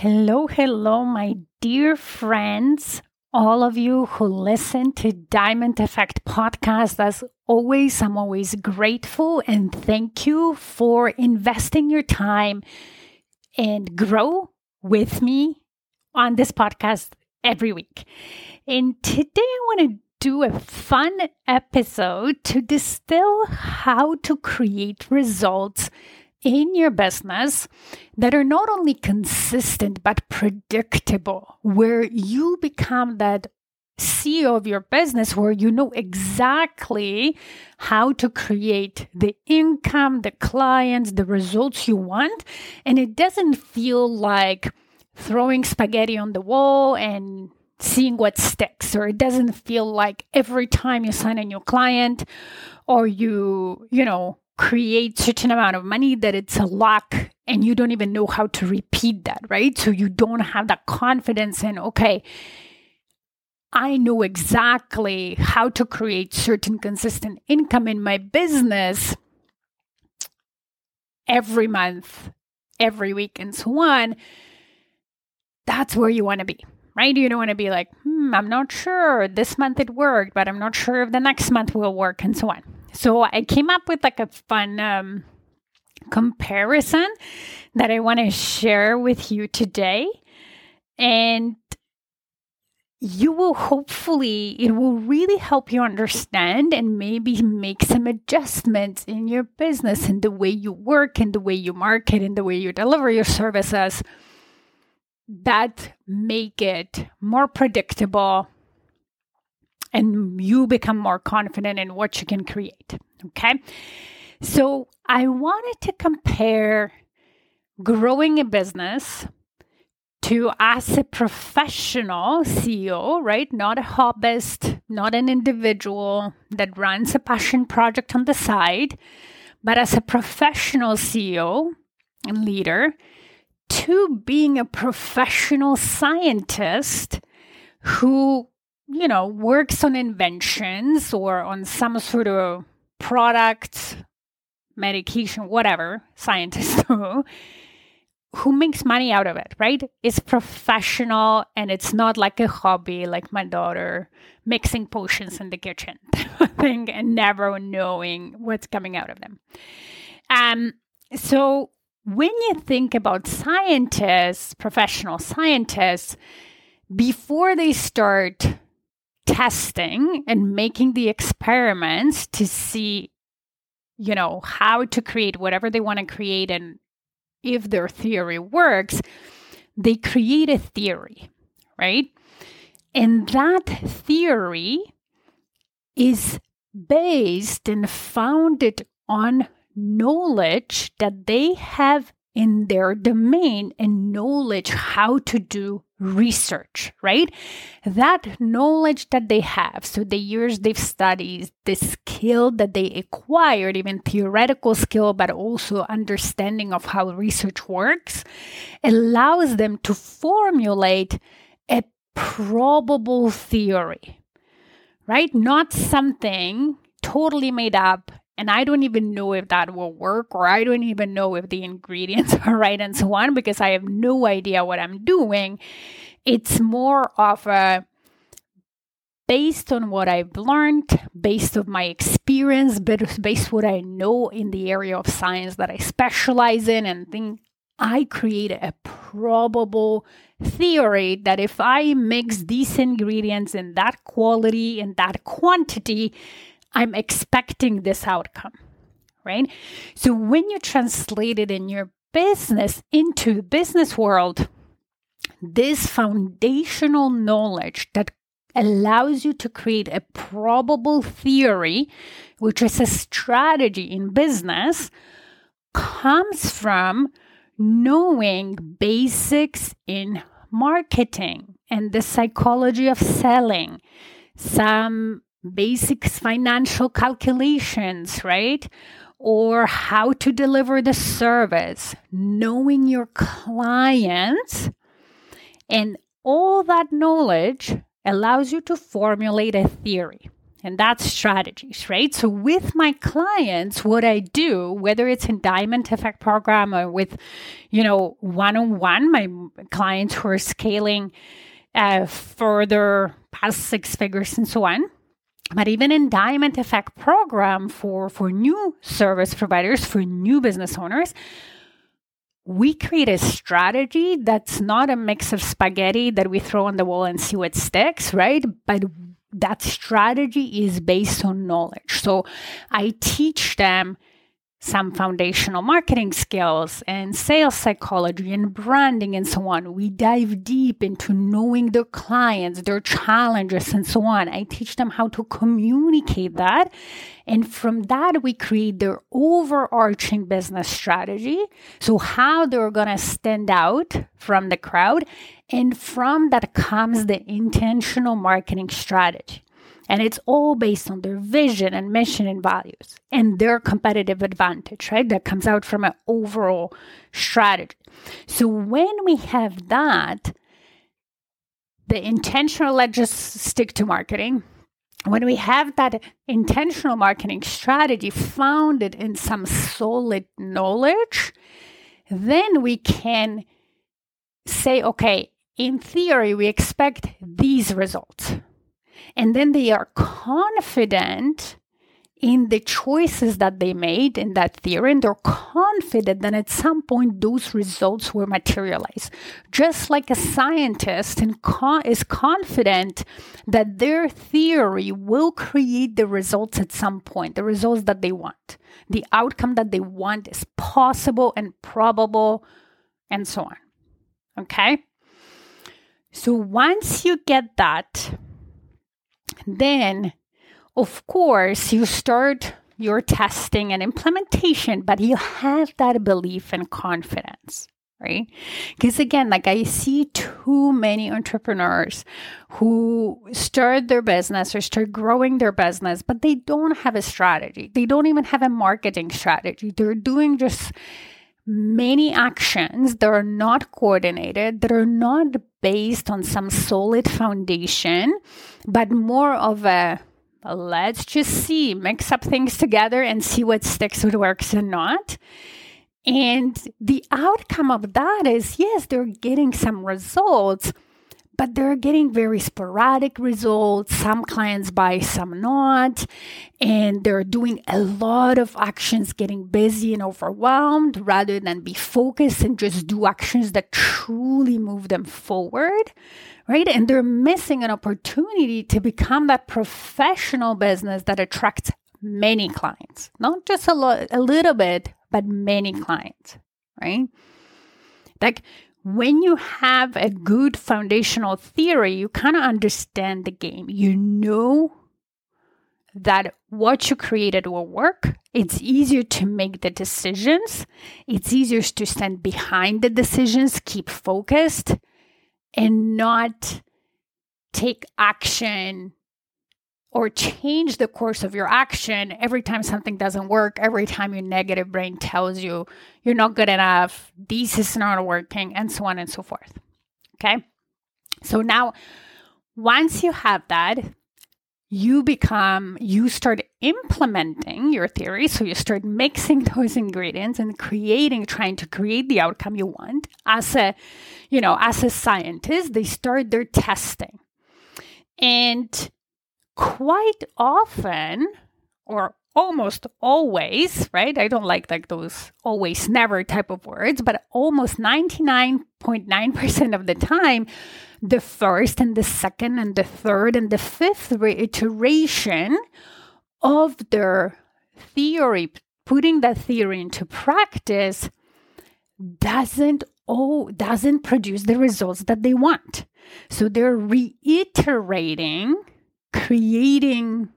Hello, hello, my dear friends, all of you who listen to Diamond Effect podcast. As always, I'm always grateful and thank you for investing your time and grow with me on this podcast every week. And today I want to do a fun episode to distill how to create results in your business that are not only consistent but predictable, where you become that CEO of your business where you know exactly how to create the income, the clients, the results you want. And it doesn't feel like throwing spaghetti on the wall and seeing what sticks or it doesn't feel like every time you sign a new client or you you know create certain amount of money that it's a lock and you don't even know how to repeat that right so you don't have that confidence in okay I know exactly how to create certain consistent income in my business every month, every week, and so on that's where you want to be, right? You don't want to be like, hmm, I'm not sure. This month it worked, but I'm not sure if the next month will work, and so on. So I came up with like a fun um, comparison that I want to share with you today. And you will hopefully, it will really help you understand and maybe make some adjustments in your business, and the way you work, and the way you market, and the way you deliver your services that make it more predictable and you become more confident in what you can create. Okay. So I wanted to compare growing a business to as a professional CEO, right? Not a hobbyist, not an individual that runs a passion project on the side, but as a professional CEO and leader to being a professional scientist who, you know, works on inventions or on some sort of product, medication, whatever scientists do, who makes money out of it, right? It's professional and it's not like a hobby like my daughter mixing potions in the kitchen thing and never knowing what's coming out of them. Um, so when you think about scientists, professional scientists, before they start testing and making the experiments to see, you know, how to create whatever they want to create and if their theory works, they create a theory, right? And that theory is based and founded on knowledge that they have in their domain and knowledge how to do research, right? That knowledge that they have, so the years they've studied, the skill that they acquired, even theoretical skill, but also understanding of how research works, allows them to formulate a probable theory, right? Not something totally made up and I don't even know if that will work, or I don't even know if the ingredients are right and so on, because I have no idea what I'm doing. It's more of a based on what I've learned, based on my experience, based what I know in the area of science that I specialize in, and think I create a probable theory that if I mix these ingredients in that quality and that quantity, I'm expecting this outcome, right? So when you translate it in your business into the business world, this foundational knowledge that allows you to create a probable theory, which is a strategy in business, comes from knowing basics in marketing and the psychology of selling, some basics financial calculations, right? Or how to deliver the service, knowing your clients, and all that knowledge allows you to formulate a theory. And that's strategies right? So with my clients what i do whether it's in diamond effect program or with you know one-on-one my clients who are scaling uh, further past six figures and so on but even in diamond effect program for for new service providers for new business owners we create a strategy that's not a mix of spaghetti that we throw on the wall and see what sticks, right? But that strategy is based on knowledge. So I teach them some foundational marketing skills and sales psychology and branding and so on. We dive deep into knowing their clients, their challenges, and so on. I teach them how to communicate that. And from that, we create their overarching business strategy. So, how they're going to stand out from the crowd. And from that comes the intentional marketing strategy. And it's all based on their vision and mission and values and their competitive advantage, right? That comes out from an overall strategy. So when we have that, the intentional, let's just stick to marketing. When we have that intentional marketing strategy founded in some solid knowledge, then we can say, okay, in theory, we expect these results and then they are confident in the choices that they made in that theory, and they're confident that at some point those results will materialize. Just like a scientist is confident that their theory will create the results at some point, the results that they want. The outcome that they want is possible and probable, and so on. Okay? So once you get that, then, of course, you start your testing and implementation, but you have that belief and confidence, right? Because again, like I see too many entrepreneurs who start their business or start growing their business, but they don't have a strategy. They don't even have a marketing strategy. They're doing just many actions that are not coordinated, that are not based on some solid foundation, but more of a let's just see, mix up things together and see what sticks, what works, and not. And the outcome of that is yes, they're getting some results but they're getting very sporadic results. Some clients buy, some not. And they're doing a lot of actions, getting busy and overwhelmed rather than be focused and just do actions that truly move them forward. Right. And they're missing an opportunity to become that professional business that attracts many clients, not just a, lo- a little bit, but many clients. Right. Like when you have a good foundational theory, you kind of understand the game. You know that what you created will work. It's easier to make the decisions. It's easier to stand behind the decisions, keep focused, and not take action or change the course of your action every time something doesn't work, every time your negative brain tells you you're not good enough, this is not working, and so on and so forth. Okay. So now, once you have that, you become, you start implementing your theory. So you start mixing those ingredients and creating, trying to create the outcome you want. As a, you know, as a scientist, they start their testing. And quite often, or almost always, right? I don't like like those always never type of words, but almost 99.9% of the time, the first and the second and the third and the fifth reiteration of their theory, putting that theory into practice doesn't oh doesn't produce the results that they want. So they're reiterating, creating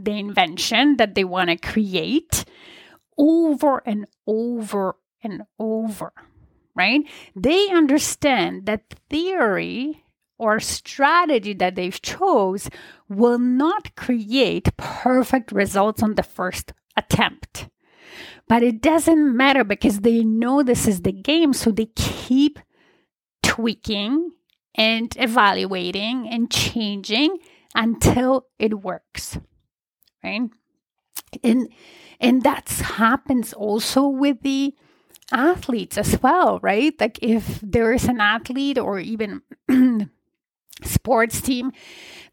the invention that they want to create over and over and over, right? They understand that theory or strategy that they've chose will not create perfect results on the first attempt. But it doesn't matter because they know this is the game, so they keep tweaking and evaluating and changing until it works right? And and that happens also with the athletes as well, right? Like if there is an athlete or even sports team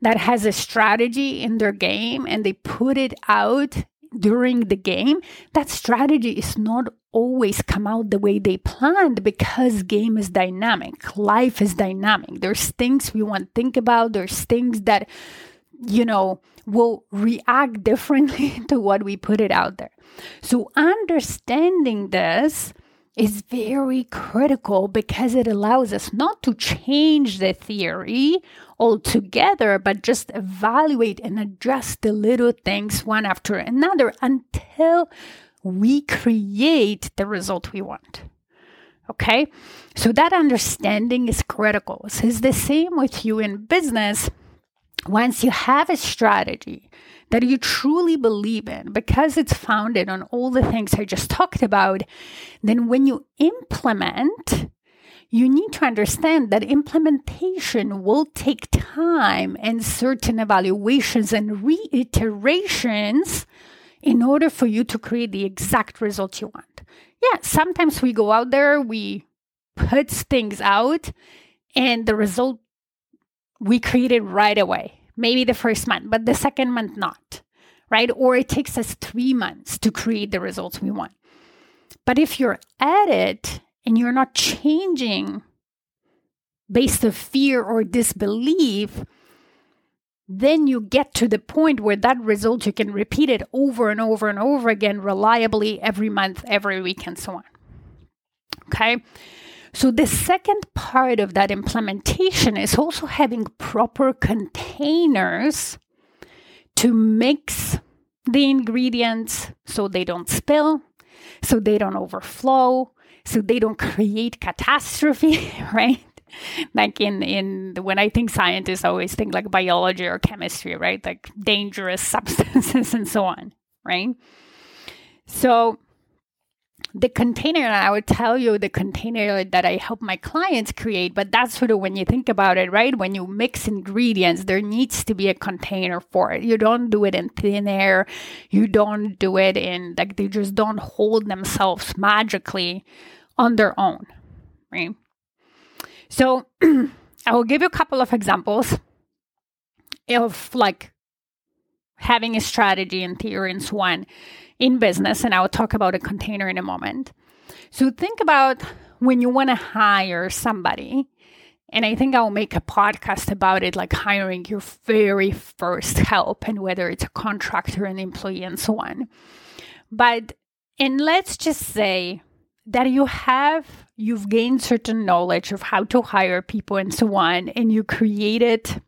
that has a strategy in their game and they put it out during the game, that strategy is not always come out the way they planned because game is dynamic. Life is dynamic. There's things we want to think about, there's things that you know, will react differently to what we put it out there. So, understanding this is very critical because it allows us not to change the theory altogether, but just evaluate and adjust the little things one after another until we create the result we want. Okay, so that understanding is critical. So it's the same with you in business once you have a strategy that you truly believe in because it's founded on all the things I just talked about, then when you implement, you need to understand that implementation will take time and certain evaluations and reiterations in order for you to create the exact result you want. Yeah, sometimes we go out there, we put things out, and the result we create it right away, maybe the first month, but the second month not, right? Or it takes us three months to create the results we want. But if you're at it and you're not changing based of fear or disbelief, then you get to the point where that result you can repeat it over and over and over again reliably every month, every week, and so on. Okay. So, the second part of that implementation is also having proper containers to mix the ingredients so they don't spill, so they don't overflow, so they don't create catastrophe, right? like in in when I think scientists I always think like biology or chemistry, right? Like dangerous substances and so on, right? So the container, I would tell you the container that I help my clients create, but that's sort of when you think about it, right? When you mix ingredients, there needs to be a container for it. You don't do it in thin air, you don't do it in like they just don't hold themselves magically on their own, right? So I will give you a couple of examples of like having a strategy and theory and so on in business, and I'll talk about a container in a moment. So think about when you want to hire somebody, and I think I'll make a podcast about it, like hiring your very first help and whether it's a contractor, an employee, and so on. But, and let's just say that you have, you've gained certain knowledge of how to hire people and so on, and you created,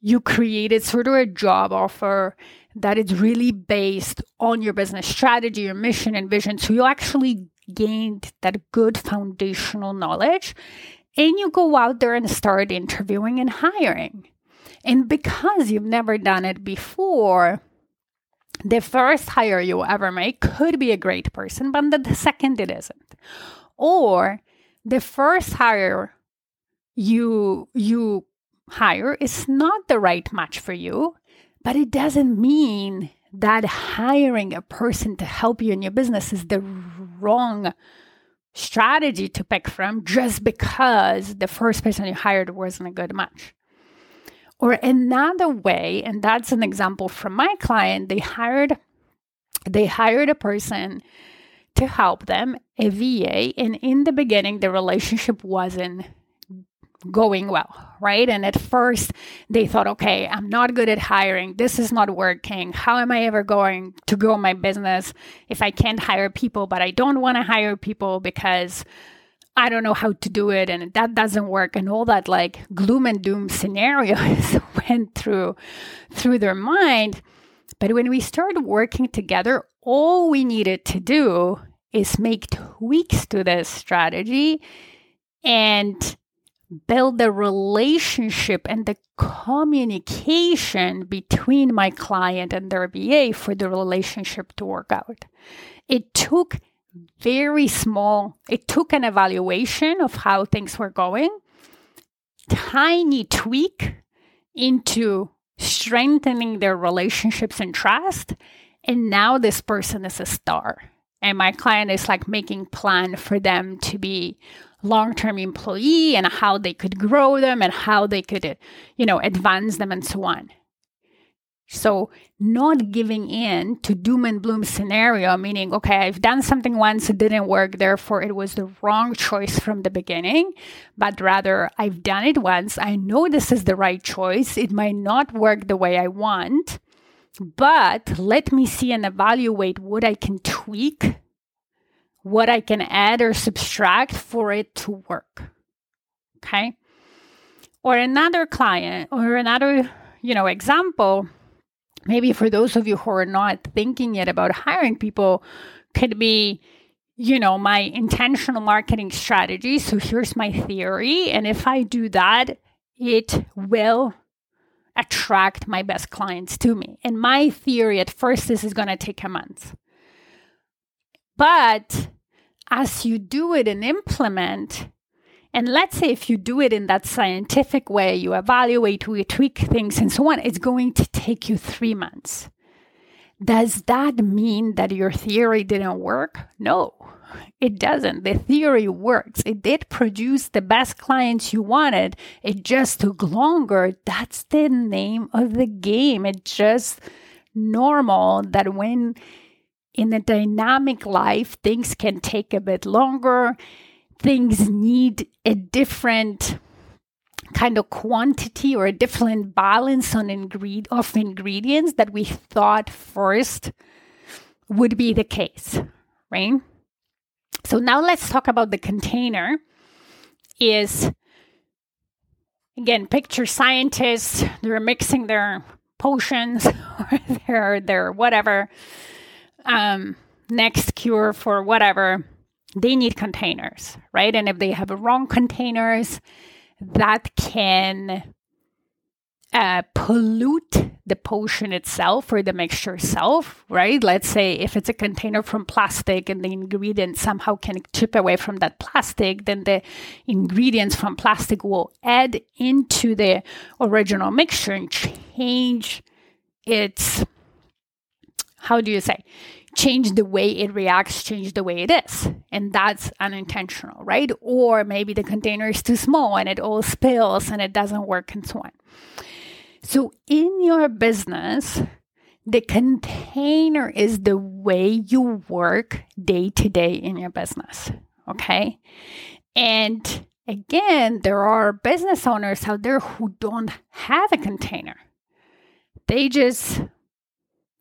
you created sort of a job offer that it's really based on your business strategy, your mission and vision. So you actually gained that good foundational knowledge and you go out there and start interviewing and hiring. And because you've never done it before, the first hire you ever make could be a great person, but the second it isn't. Or the first hire you you hire is not the right match for you but it doesn't mean that hiring a person to help you in your business is the wrong strategy to pick from just because the first person you hired wasn't a good match. Or another way, and that's an example from my client, they hired they hired a person to help them, a VA, and in the beginning the relationship wasn't going well, right? And at first they thought, okay, I'm not good at hiring. This is not working. How am I ever going to grow my business if I can't hire people, but I don't want to hire people because I don't know how to do it and that doesn't work and all that like gloom and doom scenarios went through through their mind. But when we started working together, all we needed to do is make tweaks to this strategy and build the relationship and the communication between my client and their VA for the relationship to work out. It took very small, it took an evaluation of how things were going, tiny tweak into strengthening their relationships and trust. And now this person is a star. And my client is like making plan for them to be long-term employee and how they could grow them and how they could you know advance them and so on. So not giving in to doom and gloom scenario meaning okay i've done something once it didn't work therefore it was the wrong choice from the beginning but rather i've done it once i know this is the right choice it might not work the way i want but let me see and evaluate what i can tweak what I can add or subtract for it to work. Okay. Or another client or another, you know, example, maybe for those of you who are not thinking yet about hiring people, could be, you know, my intentional marketing strategy. So here's my theory. And if I do that, it will attract my best clients to me. And my theory at first, this is going to take a month. But as you do it and implement, and let's say if you do it in that scientific way, you evaluate, you tweak things, and so on, it's going to take you three months. Does that mean that your theory didn't work? No, it doesn't. The theory works. It did produce the best clients you wanted. It just took longer. That's the name of the game. It's just normal that when in a dynamic life, things can take a bit longer. Things need a different kind of quantity or a different balance on ingred- of ingredients that we thought first would be the case, right? So now let's talk about the container. Is again, picture scientists, they're mixing their potions or their their whatever um, next cure for whatever, they need containers, right? And if they have wrong containers, that can uh, pollute the potion itself or the mixture itself, right? Let's say if it's a container from plastic and the ingredient somehow can chip away from that plastic, then the ingredients from plastic will add into the original mixture and change its, how do you say, change the way it reacts, change the way it is. And that's unintentional, right? Or maybe the container is too small and it all spills and it doesn't work and so on. So in your business, the container is the way you work day to day in your business. Okay. And again, there are business owners out there who don't have a container. They just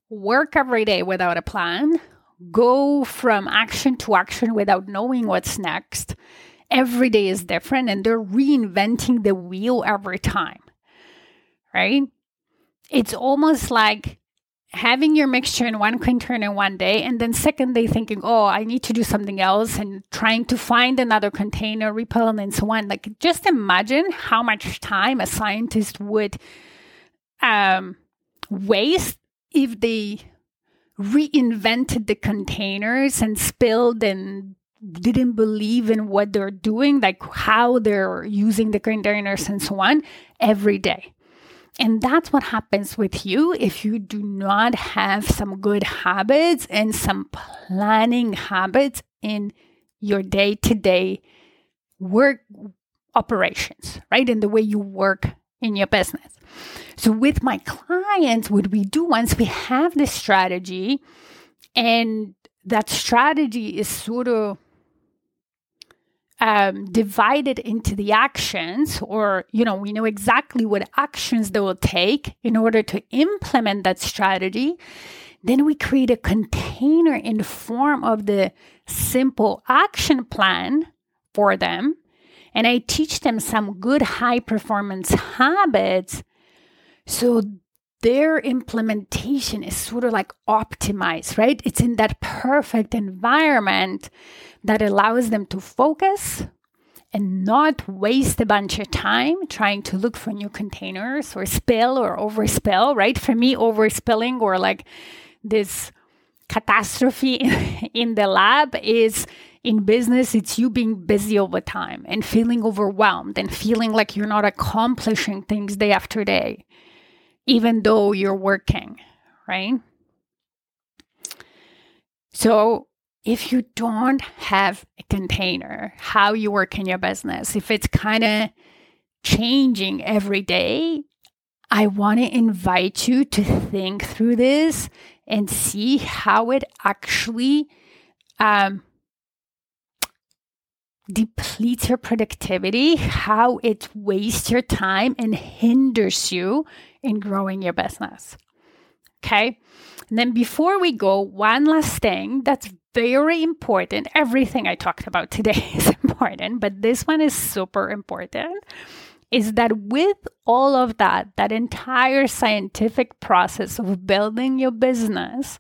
work every day without a plan, go from action to action without knowing what's next. Every day is different and they're reinventing the wheel every time, right? It's almost like having your mixture in one container in one day and then second day thinking oh i need to do something else and trying to find another container repel and so on like just imagine how much time a scientist would um, waste if they reinvented the containers and spilled and didn't believe in what they're doing, like how they're using the containers and so on, every day. And that's what happens with you if you do not have some good habits and some planning habits in your day to day work operations, right? In the way you work in your business. So, with my clients, what we do once we have this strategy, and that strategy is sort of um, divided into the actions, or, you know, we know exactly what actions they will take in order to implement that strategy. Then we create a container in the form of the simple action plan for them. And I teach them some good high performance habits. So their implementation is sort of like optimized, right? It's in that perfect environment that allows them to focus and not waste a bunch of time trying to look for new containers or spill or overspill, right? For me, overspilling or like this catastrophe in the lab is in business, it's you being busy all the time and feeling overwhelmed and feeling like you're not accomplishing things day after day, even though you're working, right? So, if you don't have a container, how you work in your business, if it's kind of changing every day, I want to invite you to think through this and see how it actually um, depletes your productivity, how it wastes your time and hinders you in growing your business. Okay. And then before we go, one last thing that's very important. Everything I talked about today is important, but this one is super important. Is that with all of that, that entire scientific process of building your business,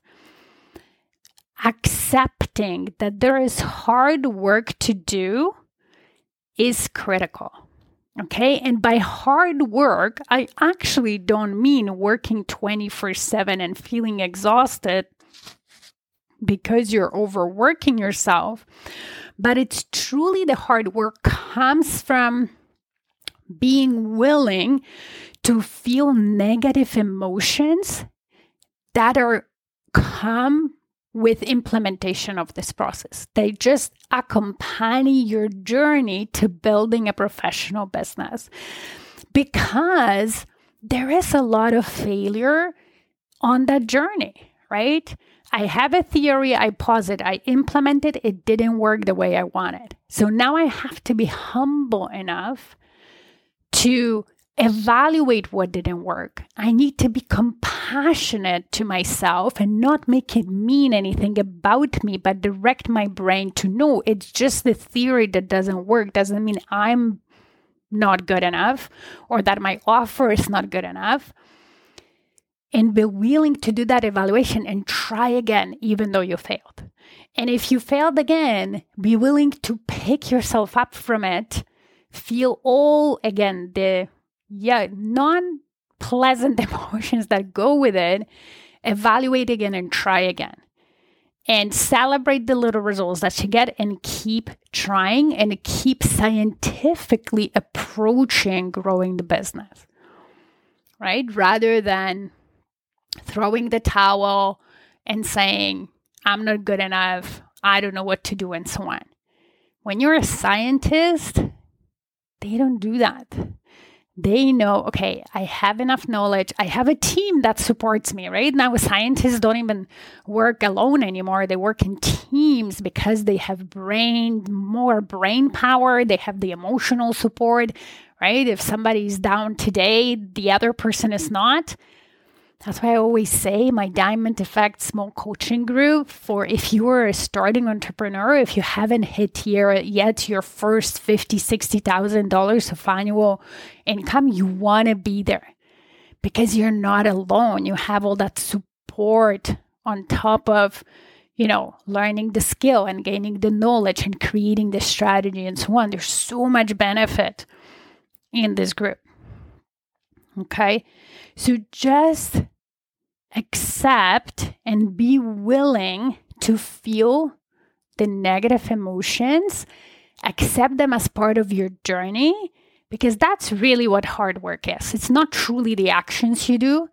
accepting that there is hard work to do is critical. Okay. And by hard work, I actually don't mean working 24 7 and feeling exhausted because you're overworking yourself, but it's truly the hard work comes from being willing to feel negative emotions that are come with implementation of this process. They just accompany your journey to building a professional business because there is a lot of failure on that journey, right? I have a theory, I posit, I implement it, it didn't work the way I wanted. So now I have to be humble enough to evaluate what didn't work. I need to be compassionate to myself and not make it mean anything about me, but direct my brain to know it's just the theory that doesn't work, doesn't mean I'm not good enough or that my offer is not good enough. And be willing to do that evaluation and try again, even though you failed. And if you failed again, be willing to pick yourself up from it, feel all again the yeah, non pleasant emotions that go with it, evaluate again and try again. And celebrate the little results that you get and keep trying and keep scientifically approaching growing the business, right? Rather than throwing the towel and saying, I'm not good enough, I don't know what to do, and so on. When you're a scientist, they don't do that they know, okay, I have enough knowledge. I have a team that supports me, right? Now, scientists don't even work alone anymore. They work in teams because they have brain, more brain power. They have the emotional support, right? If somebody's down today, the other person is not. That's why I always say my Diamond Effect small coaching group for if you are a starting entrepreneur, if you haven't hit here yet your first fifty, sixty thousand dollars of annual income, you want to be there because you're not alone. You have all that support on top of you know, learning the skill and gaining the knowledge and creating the strategy and so on. There's so much benefit in this group. Okay. So just accept and be willing to feel the negative emotions, accept them as part of your journey, because that's really what hard work is. It's not truly the actions you do,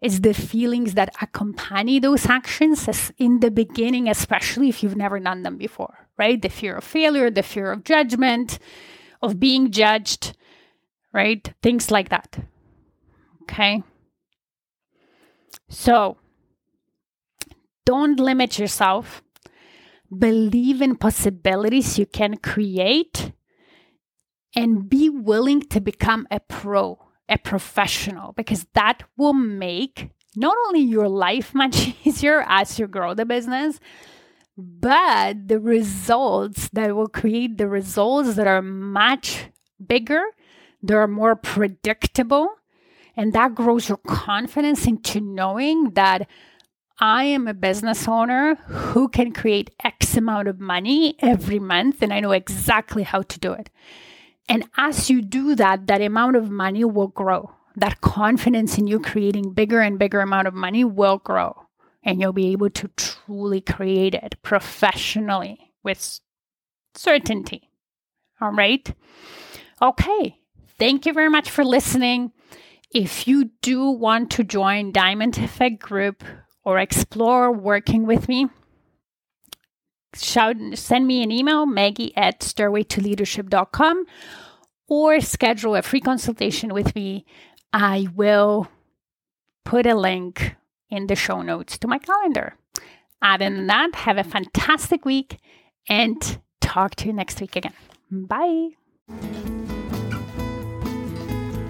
it's the feelings that accompany those actions as in the beginning, especially if you've never done them before, right? The fear of failure, the fear of judgment, of being judged, right? Things like that. Okay. So don't limit yourself. Believe in possibilities you can create and be willing to become a pro, a professional, because that will make not only your life much easier as you grow the business, but the results that will create the results that are much bigger, they're more predictable, and that grows your confidence into knowing that I am a business owner who can create X amount of money every month, and I know exactly how to do it. And as you do that, that amount of money will grow. That confidence in you creating bigger and bigger amount of money will grow and you'll be able to truly create it professionally with certainty. All right. Okay. Thank you very much for listening. If you do want to join Diamond Effect Group or explore working with me, shout, send me an email, maggie at stairwaytoleadership.com, or schedule a free consultation with me. I will put a link in the show notes to my calendar. Other than that, have a fantastic week and talk to you next week again. Bye.